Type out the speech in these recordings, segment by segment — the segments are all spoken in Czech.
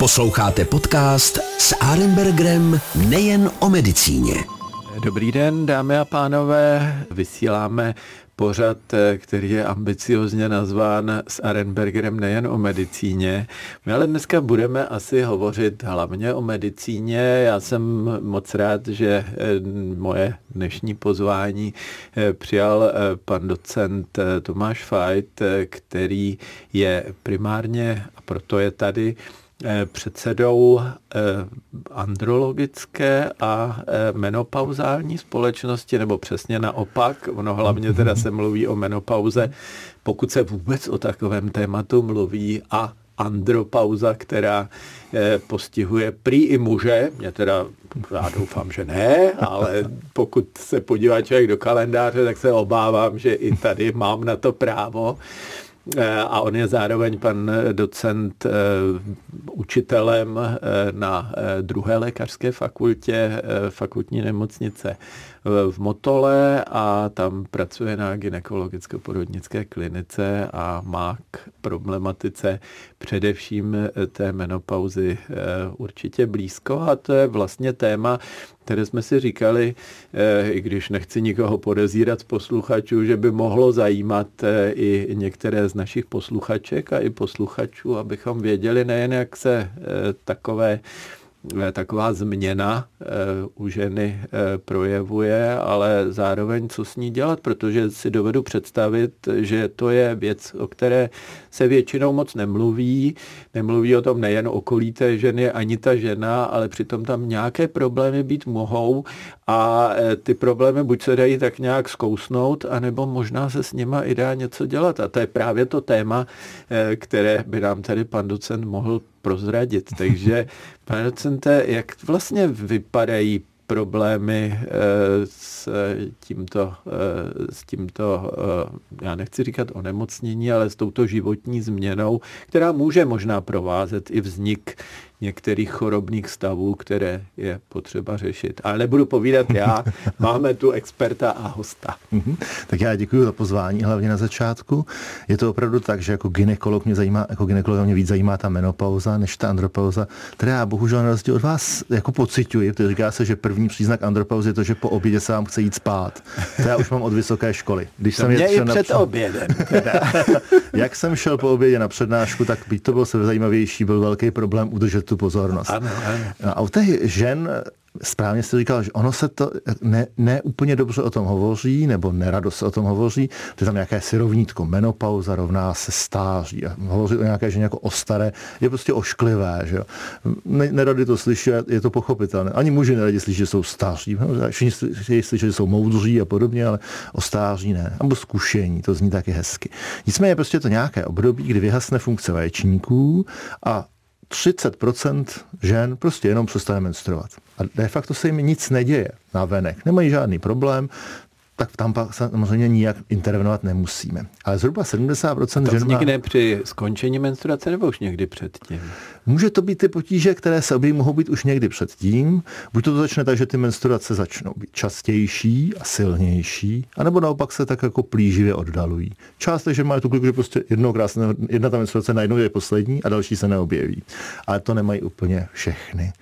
Posloucháte podcast s Arenbergerem nejen o medicíně. Dobrý den, dámy a pánové. Vysíláme pořad, který je ambiciozně nazván s Arenbergerem nejen o medicíně. My ale dneska budeme asi hovořit hlavně o medicíně. Já jsem moc rád, že eh, moje dnešní pozvání eh, přijal eh, pan docent Tomáš Fajt, který je primárně, a proto je tady, Eh, předsedou eh, andrologické a eh, menopauzální společnosti, nebo přesně naopak, ono hlavně teda se mluví o menopauze, pokud se vůbec o takovém tématu mluví a andropauza, která postihuje prý i muže, mě teda, já doufám, že ne, ale pokud se podívá člověk do kalendáře, tak se obávám, že i tady mám na to právo. Eh, a on je zároveň pan docent eh, učitelem eh, na druhé lékařské fakultě fakultní nemocnice v Motole a tam pracuje na gynekologicko-porodnické klinice a má k problematice především té menopauzy určitě blízko. A to je vlastně téma, které jsme si říkali, eh, i když nechci nikoho podezírat z posluchačů, že by mohlo zajímat eh, i některé z našich posluchaček a i posluchačů, abychom věděli nejen, jak se eh, takové taková změna eh, u ženy eh, projevuje, ale zároveň co s ní dělat, protože si dovedu představit, že to je věc, o které se většinou moc nemluví. Nemluví o tom nejen okolí té ženy, ani ta žena, ale přitom tam nějaké problémy být mohou a eh, ty problémy buď se dají tak nějak zkousnout, anebo možná se s nima i dá něco dělat. A to je právě to téma, které by nám tady pan docent mohl prozradit. Takže, pane docente, jak vlastně vypadají problémy eh, s tímto, eh, s tímto, eh, já nechci říkat onemocnění, ale s touto životní změnou, která může možná provázet i vznik některých chorobných stavů, které je potřeba řešit. Ale nebudu povídat já, máme tu experta a hosta. Mhm. tak já děkuji za pozvání, hlavně na začátku. Je to opravdu tak, že jako ginekolog mě zajímá, jako ginekolog mě víc zajímá ta menopauza, než ta andropauza, která já bohužel na rozdíl od vás jako pocituji, protože říká se, že první příznak andropauzy je to, že po obědě se vám chce jít spát. To já už mám od vysoké školy. Když to jsem mě i před na... obědem. Jak jsem šel po obědě na přednášku, tak byť to bylo se zajímavější, byl velký problém udržet tu pozornost. Ano, ano. A u těch žen správně jste říkal, že ono se to ne, ne úplně dobře o tom hovoří, nebo nerado se o tom hovoří, že tam nějaké syrovnítko, menopauza rovná se stáří. A hovoří o nějaké ženě jako o staré, je prostě ošklivé. Že jo. Nerady to slyší, je to pochopitelné. Ani muži neradi slyší, že jsou stáří. Všichni slyší, že jsou moudří a podobně, ale o stáří ne. Nebo zkušení, to zní taky hezky. Nicméně prostě to nějaké období, kdy vyhasne funkce vaječníků a 30% žen prostě jenom přestane menstruovat. A de facto se jim nic neděje na venek. Nemají žádný problém, tak tam pak samozřejmě nijak intervenovat nemusíme. Ale zhruba 70% to žen má... při skončení menstruace nebo už někdy předtím? Může to být ty potíže, které se objeví, mohou být už někdy předtím. Buď to začne tak, že ty menstruace začnou být častější a silnější, anebo naopak se tak jako plíživě oddalují. Část že má tu kliku, že prostě jednokrát, jedna ta menstruace najednou je poslední a další se neobjeví. Ale to nemají úplně všechny.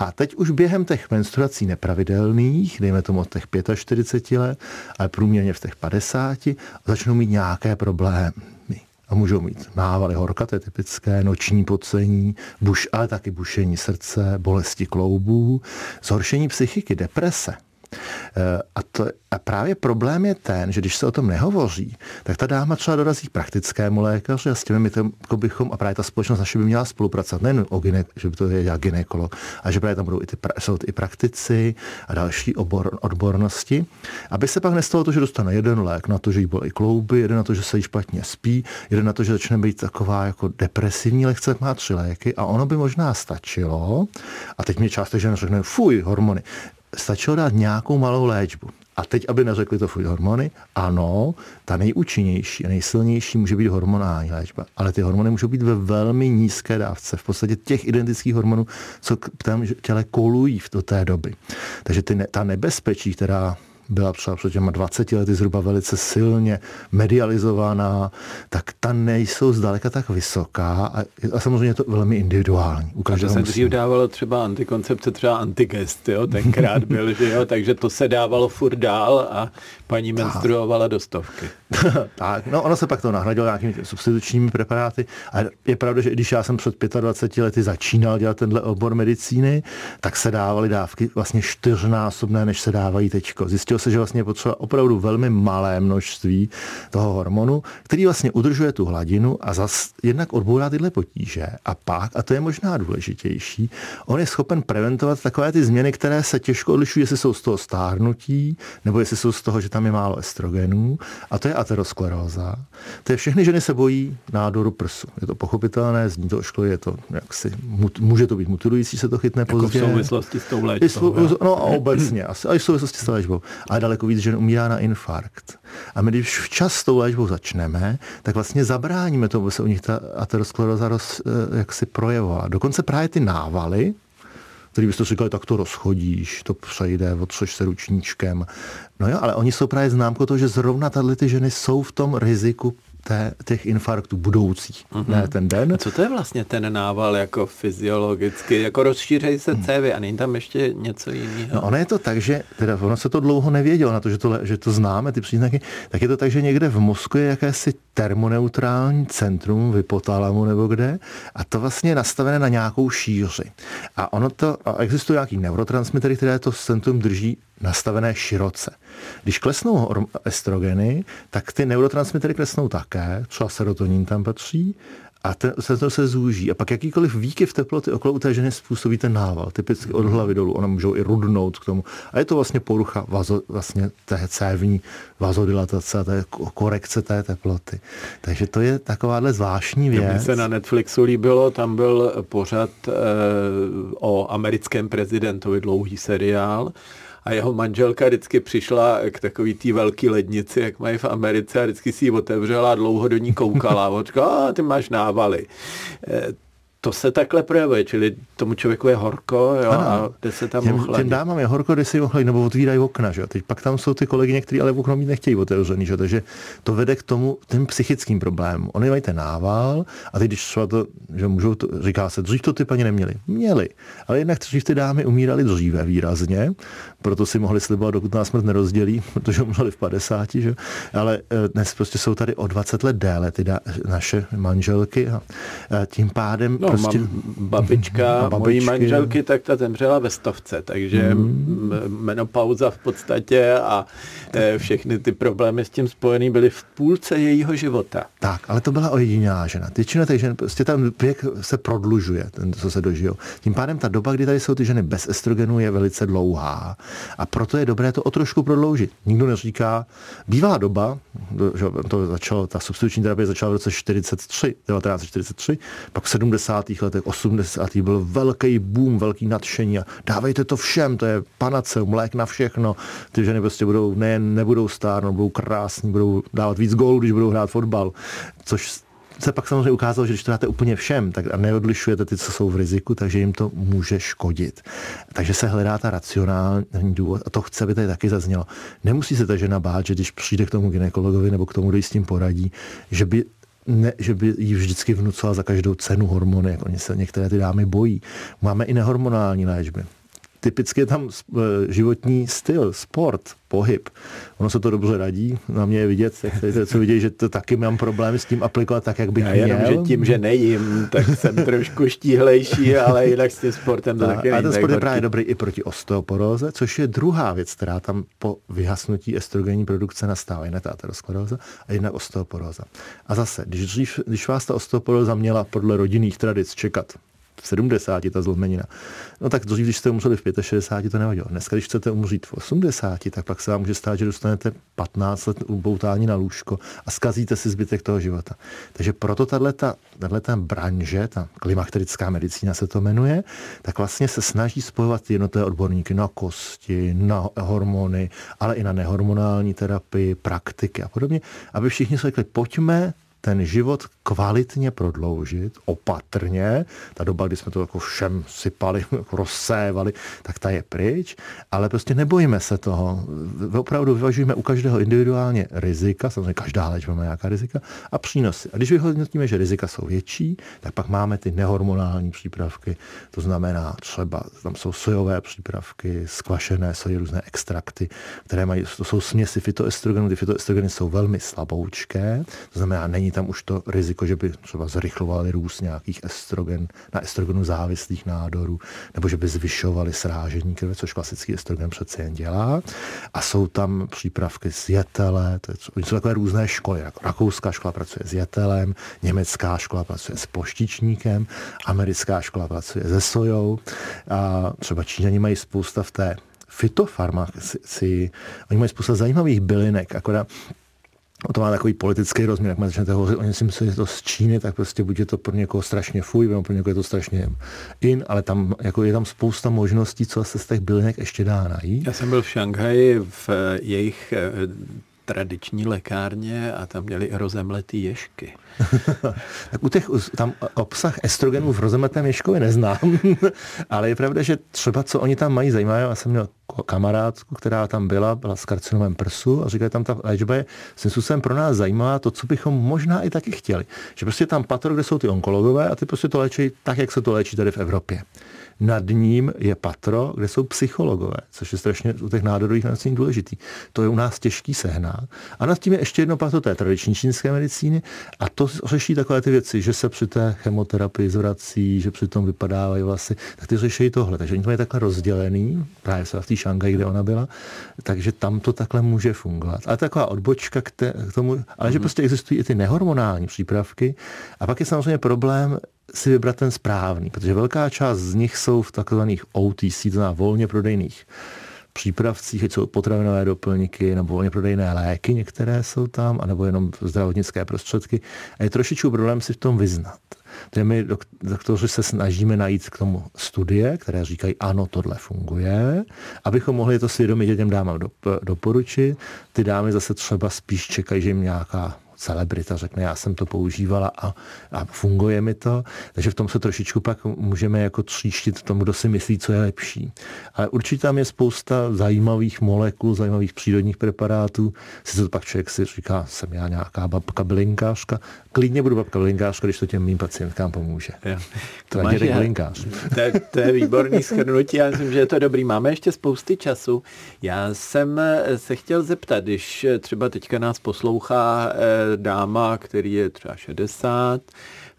A teď už během těch menstruací nepravidelných, dejme tomu od těch 45 let, ale průměrně v těch 50, začnou mít nějaké problémy a můžou mít návaly horkaté typické, noční pocení, buš, ale taky bušení srdce, bolesti kloubů, zhoršení psychiky, deprese. Eh, a, to, a právě problém je ten, že když se o tom nehovoří, tak ta dáma třeba dorazí k praktickému lékaři a s těmi my to, jako bychom, a právě ta společnost naše by měla spolupracovat, nejen o gyne, že by to je jak gynekolog, a že právě tam budou i ty, jsou i praktici a další obor, odbornosti, aby se pak nestalo to, že dostane jeden lék na to, že jí bolí klouby, jeden na to, že se jí špatně spí, jeden na to, že začne být taková jako depresivní lehce, má tři léky a ono by možná stačilo, a teď mě žen řekne, fuj, hormony stačilo dát nějakou malou léčbu. A teď, aby neřekli to fuj hormony, ano, ta nejúčinnější a nejsilnější může být hormonální léčba, ale ty hormony můžou být ve velmi nízké dávce, v podstatě těch identických hormonů, co v tom těle kolují v té doby. Takže ty, ta nebezpečí, která byla třeba před těma 20 lety zhruba velice silně medializovaná, tak ta nejsou zdaleka tak vysoká a, a samozřejmě je to velmi individuální. U každého se dřív dávalo třeba antikoncepce, třeba antigest, jo, tenkrát byl, že jo, takže to se dávalo furt dál a paní menstruovala do stovky. tak, no ono se pak to nahradilo nějakými substitučními preparáty a je pravda, že když já jsem před 25 lety začínal dělat tenhle obor medicíny, tak se dávaly dávky vlastně čtyřnásobné, než se dávají teďko. Zjistilo se, že vlastně je potřeba opravdu velmi malé množství toho hormonu, který vlastně udržuje tu hladinu a zas jednak odbourá tyhle potíže. A pak, a to je možná důležitější, on je schopen preventovat takové ty změny, které se těžko odlišují, jestli jsou z toho stárnutí, nebo jestli jsou z toho, že tam je málo estrogenů. A to je ateroskleróza. To je všechny ženy se bojí nádoru prsu. Je to pochopitelné, zní to ošklo, je to jaksi, může to být mutilující, se to chytne jako později. v souvislosti s tou léčbou. No a obecně, asi, a i v souvislosti s tou léčbou. Ale daleko víc žen umírá na infarkt. A my, když včas s tou léčbou začneme, tak vlastně zabráníme tomu, aby se u nich ta ateroskleroza roz, eh, jak si projevovala. Dokonce právě ty návaly, který byste říkali, tak to rozchodíš, to přejde, otřeš se ručníčkem. No jo, ale oni jsou právě známkou toho, že zrovna tahle ty ženy jsou v tom riziku té, těch infarktů budoucích, mm-hmm. ne ten den. A co to je vlastně ten nával jako fyziologicky, jako rozšířej se mhm. cévy a není tam ještě něco jiného? No ono je to tak, že teda ono se to dlouho nevědělo na to, že to, že to známe, ty příznaky, tak je to tak, že někde v mozku je jakési termoneutrální centrum, v hypotalamu nebo kde, a to vlastně je nastavené na nějakou šíři. A ono to, a existují nějaký neurotransmitery, které to centrum drží nastavené široce. Když klesnou estrogeny, tak ty neurotransmitery klesnou také, třeba serotonin tam patří, a ten, se to se zúží. A pak jakýkoliv výkyv teploty okolo té ženy způsobí ten nával, typicky od hlavy dolů. Ona můžou i rudnout k tomu. A je to vlastně porucha vazo, vlastně té cévní vazodilatace a té korekce té teploty. Takže to je takováhle zvláštní věc. Mně se na Netflixu líbilo, tam byl pořad e, o americkém prezidentovi, dlouhý seriál a jeho manželka vždycky přišla k takový té velký lednici, jak mají v Americe a vždycky si ji otevřela a dlouho do ní koukala a říkala, ty máš návaly. Eh, to se takhle projevuje, čili tomu člověku je horko jo, ano, a jde se tam těm, těm dámám je horko, jde si ochladit, nebo otvírají okna. Že? Teď pak tam jsou ty kolegyně, kteří ale okno mít nechtějí otevřený, že? takže to vede k tomu tím psychickým problémům. Oni mají ten nával a teď, když třeba to, že můžou, to, říká se, dřív to ty paní neměli. Měli, ale jednak dřív ty dámy umíraly dříve výrazně, proto si mohli slibovat, dokud nás smrt nerozdělí, protože umřeli v 50, že? ale eh, dnes prostě jsou tady o 20 let déle ty dá, naše manželky a tím pádem no, prostě... babička mojí manželky, tak ta zemřela ve stovce, takže mm. menopauza v podstatě a eh, všechny ty problémy s tím spojený byly v půlce jejího života. Tak, ale to byla ojedinělá žena. Většina těch žen, prostě ten věk se prodlužuje, ten, co se dožijou. Tím pádem ta doba, kdy tady jsou ty ženy bez estrogenu, je velice dlouhá. A proto je dobré to o trošku prodloužit. Nikdo neříká, bývá doba, že to začalo, ta substituční terapie začala v roce 43, 1943, pak v 70. letech, 80. byl velký boom, velký nadšení a dávejte to všem, to je panace, mlék na všechno. Ty ženy prostě budou, nejen nebudou stárnout, budou krásní, budou dávat víc gólů, když budou hrát fotbal, což se pak samozřejmě ukázalo, že když to dáte úplně všem tak a neodlišujete ty, co jsou v riziku, takže jim to může škodit. Takže se hledá ta racionální důvod a to chce, aby tady taky zaznělo. Nemusí se ta žena bát, že když přijde k tomu gynekologovi nebo k tomu, kdo s tím poradí, že by ne, že by jí vždycky vnucoval za každou cenu hormony, jak oni se některé ty dámy bojí. Máme i nehormonální léčby typicky je tam eh, životní styl, sport, pohyb. Ono se to dobře radí, na mě je vidět, jak tady co vidět, že to taky mám problém s tím aplikovat tak, jak bych Já jenom, měl. že tím, že nejím, tak jsem trošku štíhlejší, ale jinak s tím sportem to taky A ten sport je právě dobrý i proti osteoporóze, což je druhá věc, která tam po vyhasnutí estrogenní produkce nastává. Jedna ta ateroskleróza a jedna osteoporóza. A zase, když, když vás ta osteoporóza měla podle rodinných tradic čekat v 70 ta zlomenina. No tak dřív, když jste umřeli v 65, to nevadilo. Dneska, když chcete umřít v 80, tak pak se vám může stát, že dostanete 15 let uboutání na lůžko a zkazíte si zbytek toho života. Takže proto tato, tato branže, ta klimakterická medicína se to jmenuje, tak vlastně se snaží spojovat jednotlivé odborníky na kosti, na hormony, ale i na nehormonální terapii, praktiky a podobně, aby všichni si řekli, pojďme ten život kvalitně prodloužit, opatrně. Ta doba, kdy jsme to jako všem sypali, jako rozsévali, tak ta je pryč, ale prostě nebojíme se toho. Opravdu vyvažujeme u každého individuálně rizika, samozřejmě každá léčba má nějaká rizika, a přínosy. A když vyhodnotíme, že rizika jsou větší, tak pak máme ty nehormonální přípravky, to znamená třeba, tam jsou sojové přípravky, skvašené soje, různé extrakty, které mají, to jsou směsi fitoestrogenů, ty fitoestrogeny jsou velmi slaboučké, to znamená, není tam už to riziko, že by třeba zrychlovali růst nějakých estrogen, na estrogenu závislých nádorů, nebo že by zvyšovali srážení krve, což klasický estrogen přece jen dělá. A jsou tam přípravky z jetele, to je, jsou takové různé školy. Jako rakouská škola pracuje s jetelem, německá škola pracuje s poštičníkem, americká škola pracuje se sojou. A třeba Číňani mají spousta v té fitofarmaci, oni mají spousta zajímavých bylinek, akorát to má takový politický rozměr, jak začnete hovořit o něčem, co je to z Číny, tak prostě buď je to pro někoho strašně fuj, nebo pro někoho je to strašně in, ale tam jako je tam spousta možností, co se z těch bylinek ještě dá najít. Já jsem byl v Šanghaji v eh, jejich eh, tradiční lékárně a tam měli rozemletý ješky. tak u těch, tam obsah estrogenů v rozemletém ješkovi neznám, ale je pravda, že třeba co oni tam mají zajímavé, já jsem měl kamarádku, která tam byla, byla s karcinomem prsu a říkali tam, ta léčba je svým pro nás zajímavá, to, co bychom možná i taky chtěli. Že prostě tam patro, kde jsou ty onkologové a ty prostě to léčí tak, jak se to léčí tady v Evropě. Nad ním je patro, kde jsou psychologové, což je strašně u těch nádorových onemocnění důležitý. To je u nás těžký sehnat. A nad tím je ještě jedno patro té tradiční čínské medicíny a to řeší takové ty věci, že se při té chemoterapii zvrací, že při tom vypadávají vlasy, tak ty řeší tohle. Takže oni to mají takhle rozdělený, právě se v té Šanghaji, kde ona byla, takže tam to takhle může fungovat. Ale taková odbočka k, te, k tomu, ale mm-hmm. že mhm. prostě existují i ty nehormonální přípravky. A pak je samozřejmě problém si vybrat ten správný, protože velká část z nich jsou v takzvaných OTC, to znamená volně prodejných přípravcích, jsou potravinové doplňky nebo volně prodejné léky, některé jsou tam, anebo jenom zdravotnické prostředky. A je trošičku problém si v tom vyznat. Takže my doktoři se snažíme najít k tomu studie, které říkají, ano, tohle funguje, abychom mohli to svědomit dětem dámám doporučit. Ty dámy zase třeba spíš čekají, že jim nějaká celebrita řekne, já jsem to používala a, a funguje mi to. Takže v tom se trošičku pak můžeme jako tříštit tomu, kdo si myslí, co je lepší. Ale určitě tam je spousta zajímavých molekul, zajímavých přírodních preparátů. Si to pak člověk si říká, jsem já nějaká babka bylinkářka. Klidně budu babka bylinkářka, když to těm mým pacientkám pomůže. Jo. To, máš, bylinkář. To, je, to je výborný schrnutí, já myslím, že je to dobrý. Máme ještě spousty času. Já jsem se chtěl zeptat, když třeba teďka nás poslouchá eh, dáma, který je třeba 60,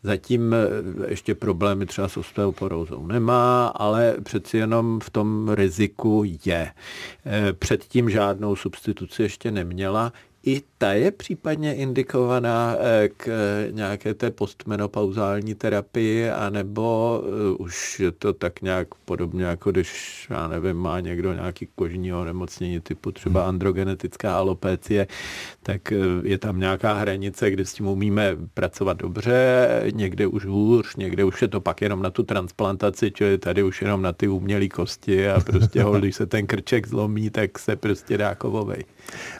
zatím eh, ještě problémy třeba s osteoporózou nemá, ale přeci jenom v tom riziku je. Eh, předtím žádnou substituci ještě neměla i ta je případně indikovaná eh, k eh, nějaké té postmenopauzální terapii, anebo eh, už je to tak nějak podobně, jako když, já nevím, má někdo nějaký kožní onemocnění typu třeba hmm. androgenetická alopécie, tak je tam nějaká hranice, kde s tím umíme pracovat dobře, někde už hůř, někde už je to pak jenom na tu transplantaci, čili tady už jenom na ty umělé kosti a prostě ho, když se ten krček zlomí, tak se prostě dá kovovej.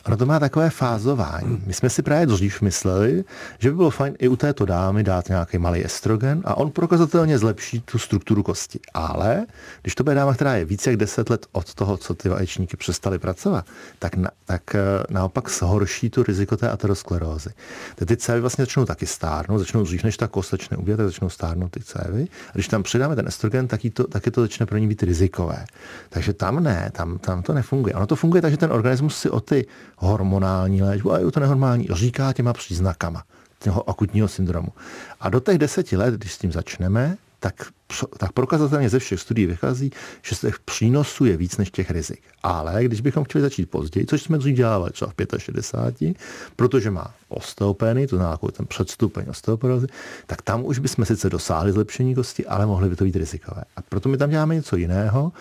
Ono to má takové fázování. My jsme si právě dřív mysleli, že by bylo fajn i u této dámy dát nějaký malý estrogen a on prokazatelně zlepší tu strukturu kosti. Ale když to bude dáma, která je více jak 10 let od toho, co ty vaječníky přestaly pracovat, tak, na, tak eh, naopak zhorší tu riziko té aterosklerózy. Ty cévy vlastně začnou taky stárnout, začnou dřív, než ta kost začne ubírat, tak začnou stárnout ty cévy. A když tam přidáme ten estrogen, tak, to, taky to začne pro ní být rizikové. Takže tam ne, tam, tam to nefunguje. Ono to funguje tak, že ten organismus si od ty hormonální léčbu a i to nehormonální říká těma příznakama toho akutního syndromu. A do těch deseti let, když s tím začneme, tak, tak prokazatelně ze všech studií vychází, že z těch přínosů je víc než těch rizik. Ale když bychom chtěli začít později, což jsme dřív dělali třeba v 65, protože má osteopény, to znamená ten předstupeň osteoporózy, tak tam už bychom sice dosáhli zlepšení kosti, ale mohly by to být rizikové. A proto my tam děláme něco jiného,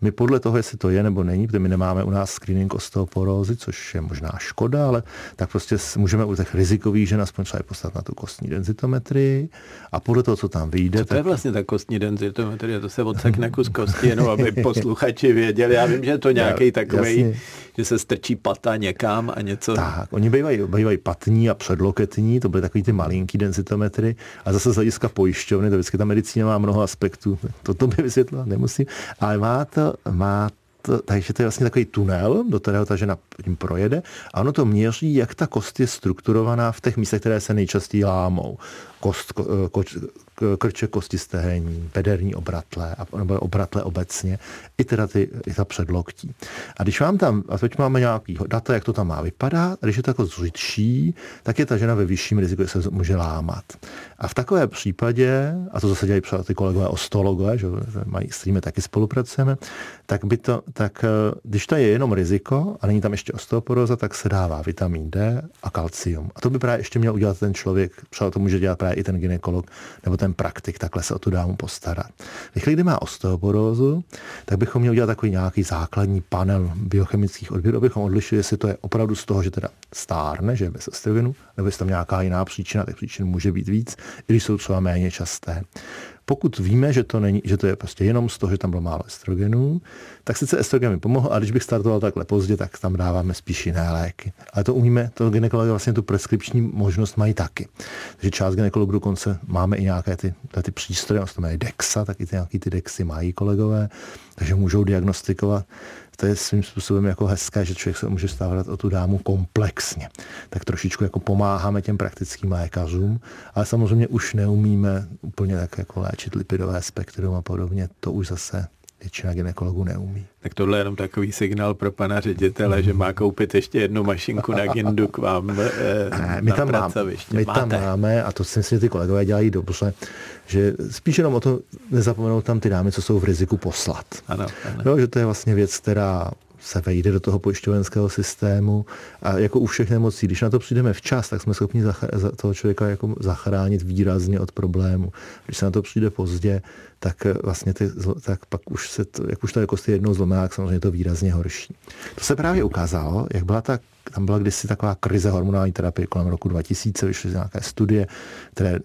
My podle toho, jestli to je nebo není, protože my nemáme u nás screening osteoporózy, což je možná škoda, ale tak prostě můžeme u těch rizikových žen aspoň třeba poslat na tu kostní denzitometrii a podle toho, co tam vyjde. Co to tak... je vlastně ta kostní denzitometrie? To se odsekne kus kosti, jenom aby posluchači věděli. Já vím, že je to nějaký takový, že se strčí pata někam a něco. Tak, oni bývají, bývají patní a předloketní, to byly takový ty malinký denzitometry a zase z hlediska pojišťovny, to vždycky ta medicína má mnoho aspektů. To, to by vysvětlila, nemusím. Ale má to, má to, takže to je vlastně takový tunel, do kterého ta žena tím projede a ono to měří, jak ta kost je strukturovaná v těch místech, které se nejčastěji lámou. Kost, ko, ko, krče kosti stehení, pederní obratle, nebo obratle obecně, i teda ty, i ta předloktí. A když vám tam, a teď máme nějaký data, jak to tam má vypadat, a když je to jako zřidší, tak je ta žena ve vyšším riziku, že se může lámat. A v takové případě, a to zase dělají třeba ty kolegové ostologové, že mají, s kterými taky spolupracujeme, tak by to, tak eh, když to je jenom riziko a není tam ještě osteoporóza, tak se dává vitamin D a kalcium. A to by právě ještě měl udělat ten člověk, třeba to může dělat právě i ten ginekolog nebo ten praktik, takhle se o tu dámu postarat. Ve chvíli, kdy má osteoporózu, tak bychom měli udělat takový nějaký základní panel biochemických odběrů, abychom odlišili, jestli to je opravdu z toho, že teda stárne, že je bez estrogenu, nebo jestli tam nějaká jiná příčina, tak příčin může být víc, i když jsou třeba méně časté. Pokud víme, že to, není, že to je prostě jenom z toho, že tam bylo málo estrogenů, tak sice estrogen mi pomohl, a když bych startoval takhle pozdě, tak tam dáváme spíš jiné léky. Ale to umíme, to gynekologové vlastně tu preskripční možnost mají taky. Takže část gynekologů dokonce máme i nějaké ty, ty přístroje, to mají DEXA, taky ty nějaký ty DEXy mají kolegové, takže můžou diagnostikovat to je svým způsobem jako hezké, že člověk se může stávat o tu dámu komplexně. Tak trošičku jako pomáháme těm praktickým lékařům, ale samozřejmě už neumíme úplně tak jako léčit lipidové spektrum a podobně. To už zase většina ginekologů neumí. Tak tohle je jenom takový signál pro pana ředitele, že má koupit ještě jednu mašinku na Gindu k vám eh, ne, my tam máme, My Máte. tam máme, a to si myslím, že ty kolegové dělají dobře, že spíš jenom o to nezapomenout tam ty dámy, co jsou v riziku poslat. Ano, ano. Jo, že to je vlastně věc, která se vejde do toho pojišťovenského systému a jako u všech nemocí, když na to přijdeme včas, tak jsme schopni toho člověka jako zachránit výrazně od problému. Když se na to přijde pozdě, tak vlastně ty, tak pak už se to, jak už ta kost je jednou zlomená, tak samozřejmě to výrazně horší. To se právě ukázalo, jak byla ta, tam byla kdysi taková krize hormonální terapie kolem roku 2000, vyšly nějaké studie, které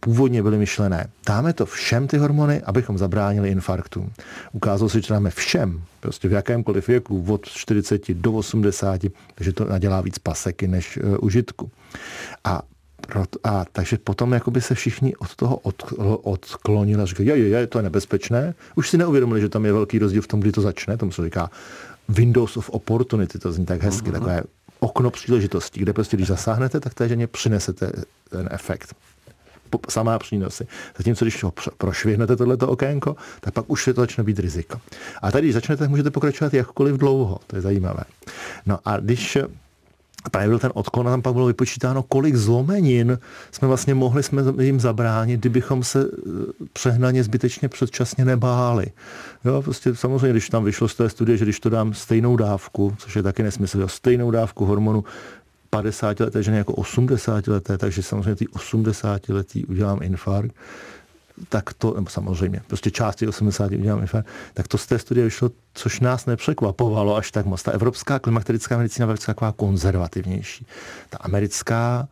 původně byly myšlené. Dáme to všem ty hormony, abychom zabránili infarktům. Ukázalo se, že dáme všem, prostě v jakémkoliv věku, od 40 do 80, takže to nadělá víc paseky než uh, užitku. A a takže potom jakoby se všichni od toho od, odklonili a říkali, je, je, je, to je nebezpečné. Už si neuvědomili, že tam je velký rozdíl v tom, kdy to začne. Tomu se říká Windows of Opportunity, to zní tak hezky, uh-huh. takové okno příležitostí, kde prostě, když zasáhnete, tak té ženě přinesete ten efekt samá přínosy. Zatímco když ho prošvihnete tohleto okénko, tak pak už je to začne být riziko. A tady, když začnete, tak můžete pokračovat jakkoliv dlouho. To je zajímavé. No a když právě byl ten odklon a tam pak bylo vypočítáno, kolik zlomenin jsme vlastně mohli jsme jim zabránit, kdybychom se e, přehnaně zbytečně předčasně nebáli. Jo, prostě samozřejmě, když tam vyšlo z té studie, že když to dám stejnou dávku, což je taky nesmysl, jo, stejnou dávku hormonu 50 leté ženy jako 80 leté, takže samozřejmě ty 80 letý udělám infarkt, tak to, nebo samozřejmě, prostě části 80 udělám infarkt, tak to z té studie vyšlo, což nás nepřekvapovalo až tak moc. Ta evropská klimakterická medicína byla taková konzervativnější. Ta americká,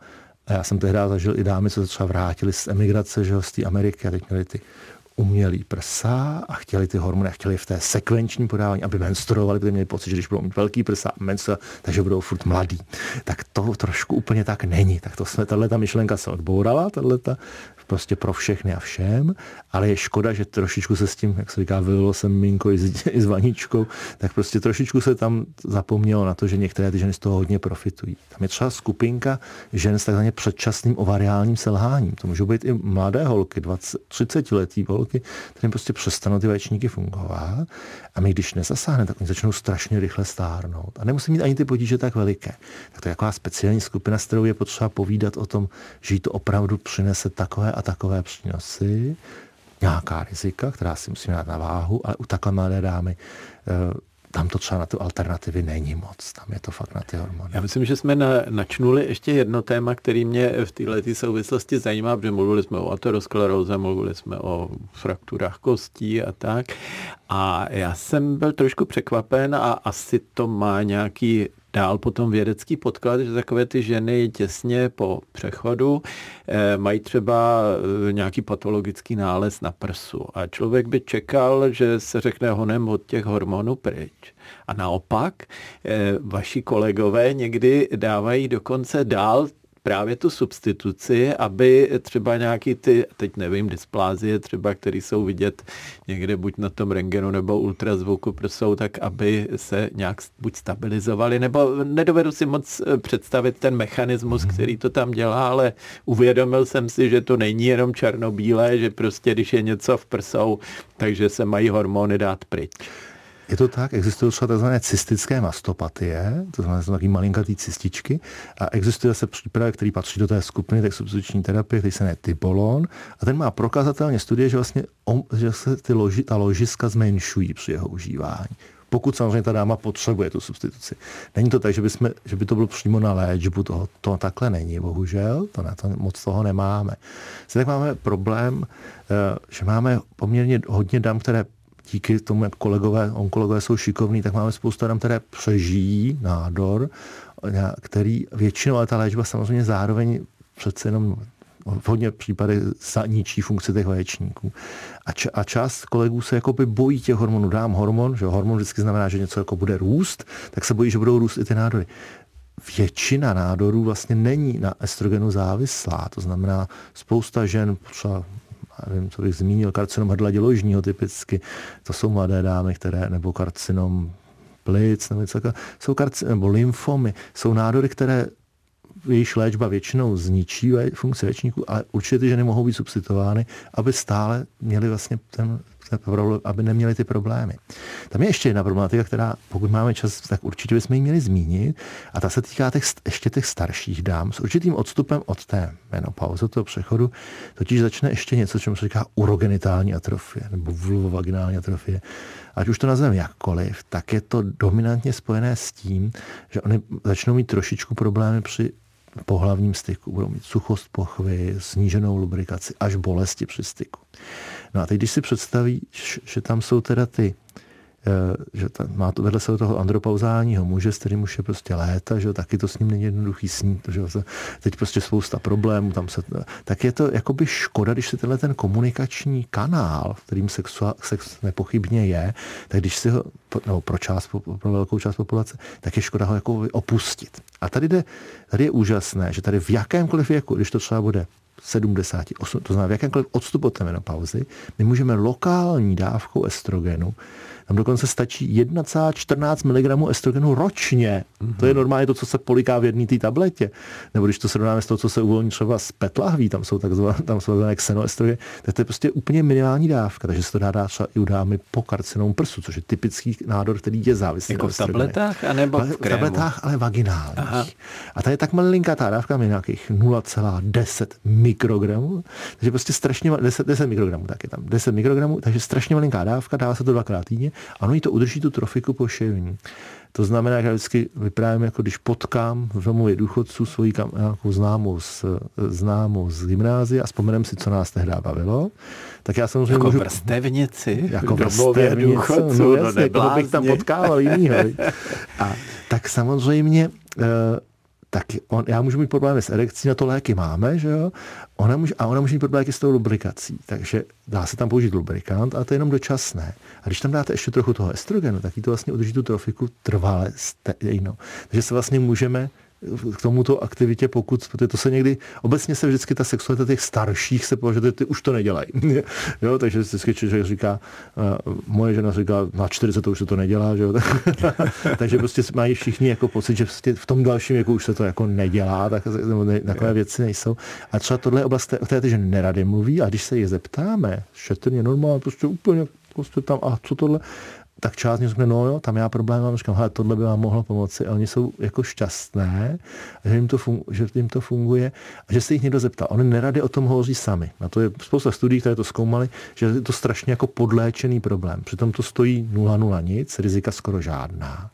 a já jsem tehdy zažil i dámy, co se třeba vrátili z emigrace, že z té Ameriky a teď měli ty umělý prsa a chtěli ty hormony, a chtěli v té sekvenční podávání, aby menstruovali, protože měli pocit, že když budou mít velký prsa a menstruovat, takže budou furt mladý. Tak to trošku úplně tak není. Tak to jsme, tahle ta myšlenka se odbourala, tahle ta prostě pro všechny a všem, ale je škoda, že trošičku se s tím, jak se říká, vylilo jsem minko i i s vaničkou, tak prostě trošičku se tam zapomnělo na to, že některé ty ženy z toho hodně profitují. Tam je třeba skupinka žen s takzvaně předčasným ovariálním selháním. To můžou být i mladé holky, 20, 30 letý holky, kterým prostě přestanou ty vaječníky fungovat a my když nezasáhneme, tak oni začnou strašně rychle stárnout. A nemusí mít ani ty potíže tak veliké. Tak to je taková speciální skupina, s kterou je potřeba povídat o tom, že jí to opravdu přinese takové a takové přínosy, nějaká rizika, která si musíme dát na váhu, ale u takhle mladé dámy eh, tam to třeba na ty alternativy není moc, tam je to fakt na ty hormony. Já myslím, že jsme na, načnuli ještě jedno téma, který mě v této souvislosti zajímá, protože mluvili jsme o ateroskleróze, mluvili jsme o frakturách kostí a tak. A já jsem byl trošku překvapen a asi to má nějaký dál potom vědecký podklad, že takové ty ženy těsně po přechodu eh, mají třeba eh, nějaký patologický nález na prsu. A člověk by čekal, že se řekne honem od těch hormonů pryč. A naopak, eh, vaši kolegové někdy dávají dokonce dál právě tu substituci, aby třeba nějaký ty, teď nevím, dysplázie třeba, které jsou vidět někde buď na tom rengenu nebo ultrazvuku prsou, tak aby se nějak buď stabilizovali, nebo nedovedu si moc eh, představit ten mechanismus, mhm. který to tam dělá, ale uvědomil jsem si, že to není jenom černobílé, že prostě když je něco v prsou, takže se mají hormony dát pryč. Je to tak, existují třeba tzv. cystické mastopatie, to znamená taky malinkatý cystičky, a existuje se přípravy, který patří do té skupiny tak substituční terapie, který se jmenuje Tibolon, a ten má prokazatelně studie, že vlastně že se ty loži, ta ložiska zmenšují při jeho užívání pokud samozřejmě ta dáma potřebuje tu substituci. Není to tak, že by, jsme, že by to bylo přímo na léčbu, toho, to takhle není, bohužel, to na to moc toho nemáme. Zde tak máme problém, eh, že máme poměrně hodně dám, které díky tomu, jak kolegové, onkologové jsou šikovní, tak máme spoustu dám, které přežijí nádor, který většinou, ale ta léčba samozřejmě zároveň přece jenom v hodně případech zaničí funkci těch vaječníků. A, č- a část kolegů se jakoby bojí těch hormonů. Dám hormon, že hormon vždycky znamená, že něco jako bude růst, tak se bojí, že budou růst i ty nádory. Většina nádorů vlastně není na estrogenu závislá. To znamená, spousta žen, třeba nevím, co bych zmínil, karcinom hrdla děložního typicky, to jsou mladé dámy, které, nebo karcinom plic, nebo něco jsou karci, nebo lymfomy, jsou nádory, které jejich léčba většinou zničí funkci věčníků, ale určitě ty ženy mohou být substituovány, aby stále měly vlastně ten aby neměli ty problémy. Tam je ještě jedna problematika, která, pokud máme čas, tak určitě bychom ji měli zmínit, a ta se týká těch, ještě těch starších dám s určitým odstupem od té menopauzy, toho přechodu, totiž začne ještě něco, čemu se říká urogenitální atrofie nebo vulvovaginální atrofie. Ať už to nazveme jakkoliv, tak je to dominantně spojené s tím, že oni začnou mít trošičku problémy při pohlavním styku. Budou mít suchost pochvy, sníženou lubrikaci, až bolesti při styku. No a teď, když si představíš, že tam jsou teda ty že ta, má to vedle se toho andropauzálního muže, s kterým už je prostě léta, že taky to s ním není jednoduchý snít, že teď prostě spousta problémů, tam se, tak je to jakoby škoda, když se tenhle ten komunikační kanál, kterým sexua, sex nepochybně je, tak když si ho, nebo pro, část, pro velkou část populace, tak je škoda ho jako opustit. A tady, jde, tady je úžasné, že tady v jakémkoliv věku, když to třeba bude 70, 8, to znamená v jakémkoliv odstupu od té menopauzy, my můžeme lokální dávkou estrogenu tam dokonce stačí 1,14 mg estrogenu ročně. Mm-hmm. To je normálně to, co se poliká v jedné té tabletě. Nebo když to srovnáme s toho, co se uvolní třeba z petlahví, tam jsou takzvané, tam jsou takzvané xenoestrogen, tak to je prostě úplně minimální dávka. Takže se to dá dát třeba i u dámy po karcinom prsu, což je typický nádor, který je závislý. Jako v tabletách, anebo v, v tabletách, ale vaginálních. Aha. A ta je tak malinká ta dávka, je nějakých 0,10 mikrogramů, takže prostě strašně, 10, 10 mikrogramů, tak je tam 10 mikrogramů, takže strašně malinká dávka, dává se to dvakrát týdně ano, jí to udrží tu trofiku poševní. To znamená, že já vždycky vyprávím, jako když potkám v domově důchodců svoji kam, nějakou známou z, známou z gymnázie a vzpomenem si, co nás tehdy bavilo, tak já samozřejmě jako můžu... vrstevnici jako vrstevnici, no, no jasně, koho bych tam potkával jinýho. A tak samozřejmě eh, tak on, já můžu mít problémy s erekcí, na to léky máme, že jo? Ona může, a ona může mít problémy s tou lubrikací. Takže dá se tam použít lubrikant, ale to je jenom dočasné. A když tam dáte ještě trochu toho estrogenu, tak to vlastně udrží tu trofiku trvale stejno. Takže se vlastně můžeme k tomuto aktivitě, pokud, protože to se někdy, obecně se vždycky ta sexualita těch starších se považuje, ty už to nedělají. jo, takže vždycky člověk říká, uh, moje žena říká, na 40 to už se to nedělá, že jo? takže prostě mají všichni jako pocit, že prostě v tom dalším věku už se to jako nedělá, tak ne, takové věci nejsou. A třeba tohle je oblast, o té že nerady mluví, a když se je zeptáme, šetrně normálně, prostě úplně prostě tam, a co tohle? Tak část mě řekne, no jo, tam já problém mám, říkám, hele, tohle by vám mohlo pomoci. A oni jsou jako šťastné, že jim to, fun- že jim to funguje a že se jich někdo zeptá. Oni nerady o tom hovoří sami. Na to je spousta studií, které to zkoumali, že je to strašně jako podléčený problém. Přitom to stojí 0,0 nic, rizika skoro žádná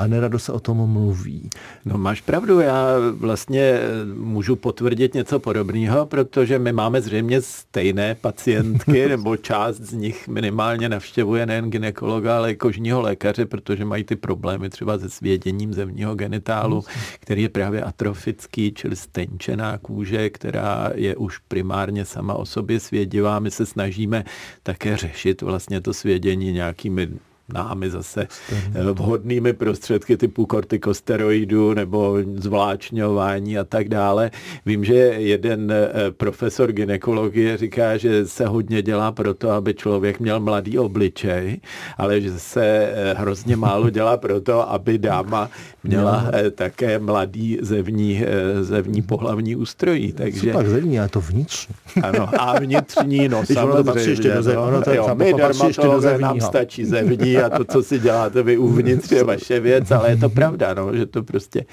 a nerado se o tom mluví. No máš pravdu, já vlastně můžu potvrdit něco podobného, protože my máme zřejmě stejné pacientky, nebo část z nich minimálně navštěvuje nejen ginekologa, ale i kožního lékaře, protože mají ty problémy třeba se svěděním zemního genitálu, který je právě atrofický, čili stenčená kůže, která je už primárně sama o sobě svědivá. My se snažíme také řešit vlastně to svědění nějakými námi zase eh, vhodnými prostředky typu kortikosteroidů nebo zvláčňování a tak dále. Vím, že jeden eh, profesor ginekologie říká, že se hodně dělá pro to, aby člověk měl mladý obličej, ale že se eh, hrozně málo dělá pro to, aby dáma měla také mladý zevní, zevní pohlavní ústrojí. Takže... Co pak zevní, ale to vnitřní. Ano, a vnitřní, no samozřejmě. Ono to ještě do zevní, ono to, jo, my dermatologové nám stačí zevní a to, co si děláte vy uvnitř, je vaše věc, ale je to pravda, no, že to prostě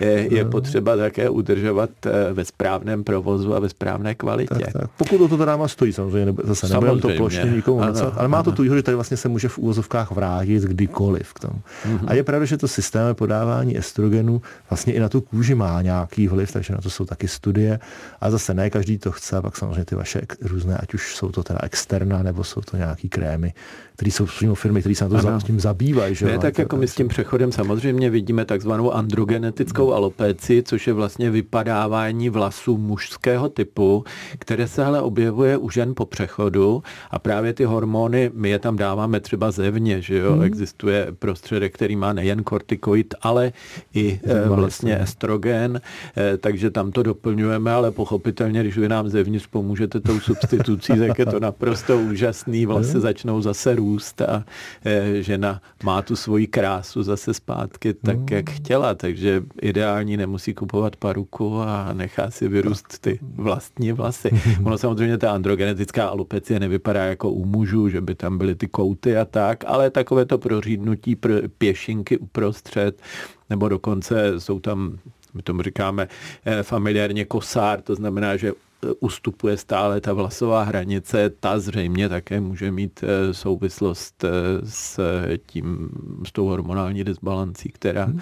je, je potřeba také udržovat eh, ve správném provozu a ve správné kvalitě. Tak, tak. Pokud o to teda má stojí, samozřejmě, nebo, zase nebudeme to plošně nikomu ano, ale má to tu výhodu, že tady vlastně se může v úvozovkách vrátit kdykoliv k tomu. Mm-hmm. A je pravda, že to systém podávání estrogenu vlastně i na tu kůži má nějaký vliv, takže na to jsou taky studie. A zase ne každý to chce, pak samozřejmě ty vaše různé, ať už jsou to teda externa, nebo jsou to nějaký krémy, které jsou přímo firmy, které se na to s tím zabývají. Že ne, tak jako my s tím přechodem samozřejmě vidíme takzvanou androgenetickou no. alopeci, což je vlastně vypadávání vlasů mužského typu, které se ale objevuje u žen po přechodu. A právě ty hormony, my je tam dáváme třeba zevně, že jo, hmm. existuje prostředek, který má nejen kortikoid, ale i e, vlastně estrogen, e, takže tam to doplňujeme, ale pochopitelně, když vy nám zevnitř pomůžete tou substitucí, tak je to naprosto úžasný, vlasy začnou zase růst a e, žena má tu svoji krásu zase zpátky tak, mm. jak chtěla, takže ideální nemusí kupovat paruku a nechá si vyrůst ty vlastní vlasy. Ono samozřejmě ta androgenetická alopecie nevypadá jako u mužů, že by tam byly ty kouty a tak, ale takové to prořídnutí pr- pěšinky uprostřed, nebo dokonce jsou tam my tomu říkáme eh, familiárně kosár, to znamená, že ustupuje stále ta vlasová hranice, ta zřejmě také může mít eh, souvislost eh, s tím, s tou hormonální disbalancí, která hmm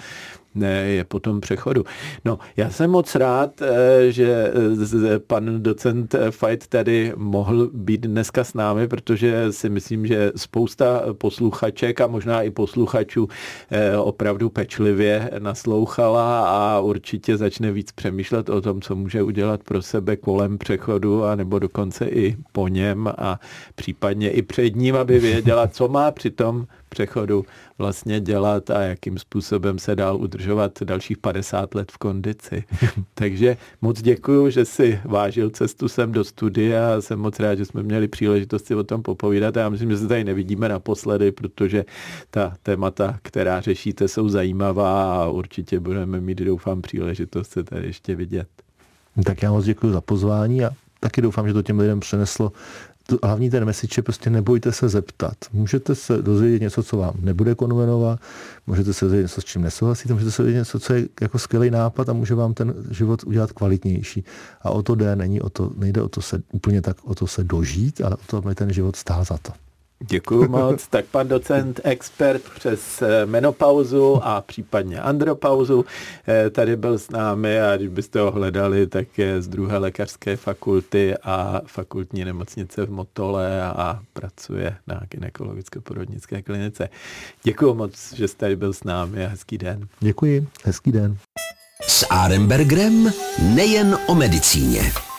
je po tom přechodu. No, já jsem moc rád, eh, že eh, pan docent Fight tady mohl být dneska s námi, protože si myslím, že spousta posluchaček a možná i posluchačů eh, opravdu pečlivě naslouchala a určitě začne víc přemýšlet o tom, co může udělat pro sebe kolem přechodu a nebo dokonce i po něm a případně i před ním, aby věděla, co má při tom přechodu vlastně dělat a jakým způsobem se dál udržovat dalších 50 let v kondici. Takže moc děkuji, že si vážil cestu sem do studia a jsem moc rád, že jsme měli příležitost si o tom popovídat. A já myslím, že se tady nevidíme naposledy, protože ta témata, která řešíte, jsou zajímavá a určitě budeme mít, doufám, příležitost se tady ještě vidět. Tak já moc děkuji za pozvání a taky doufám, že to těm lidem přeneslo to, hlavní ten message je prostě nebojte se zeptat. Můžete se dozvědět něco, co vám nebude konvenovat, můžete se dozvědět něco, s čím nesouhlasíte, můžete se dozvědět něco, co je jako skvělý nápad a může vám ten život udělat kvalitnější. A o to jde, není o to, nejde o to se úplně tak o to se dožít, ale o to, aby ten život stál za to. Děkuji moc. Tak pan docent, expert přes eh, menopauzu a případně andropauzu eh, tady byl s námi a když byste ho hledali, tak je z druhé lékařské fakulty a fakultní nemocnice v Motole a pracuje na gynekologické porodnické klinice. moc, že jste tady byl s námi a hezký den. Děkuji, hezký den. S Arembergrem nejen o medicíně.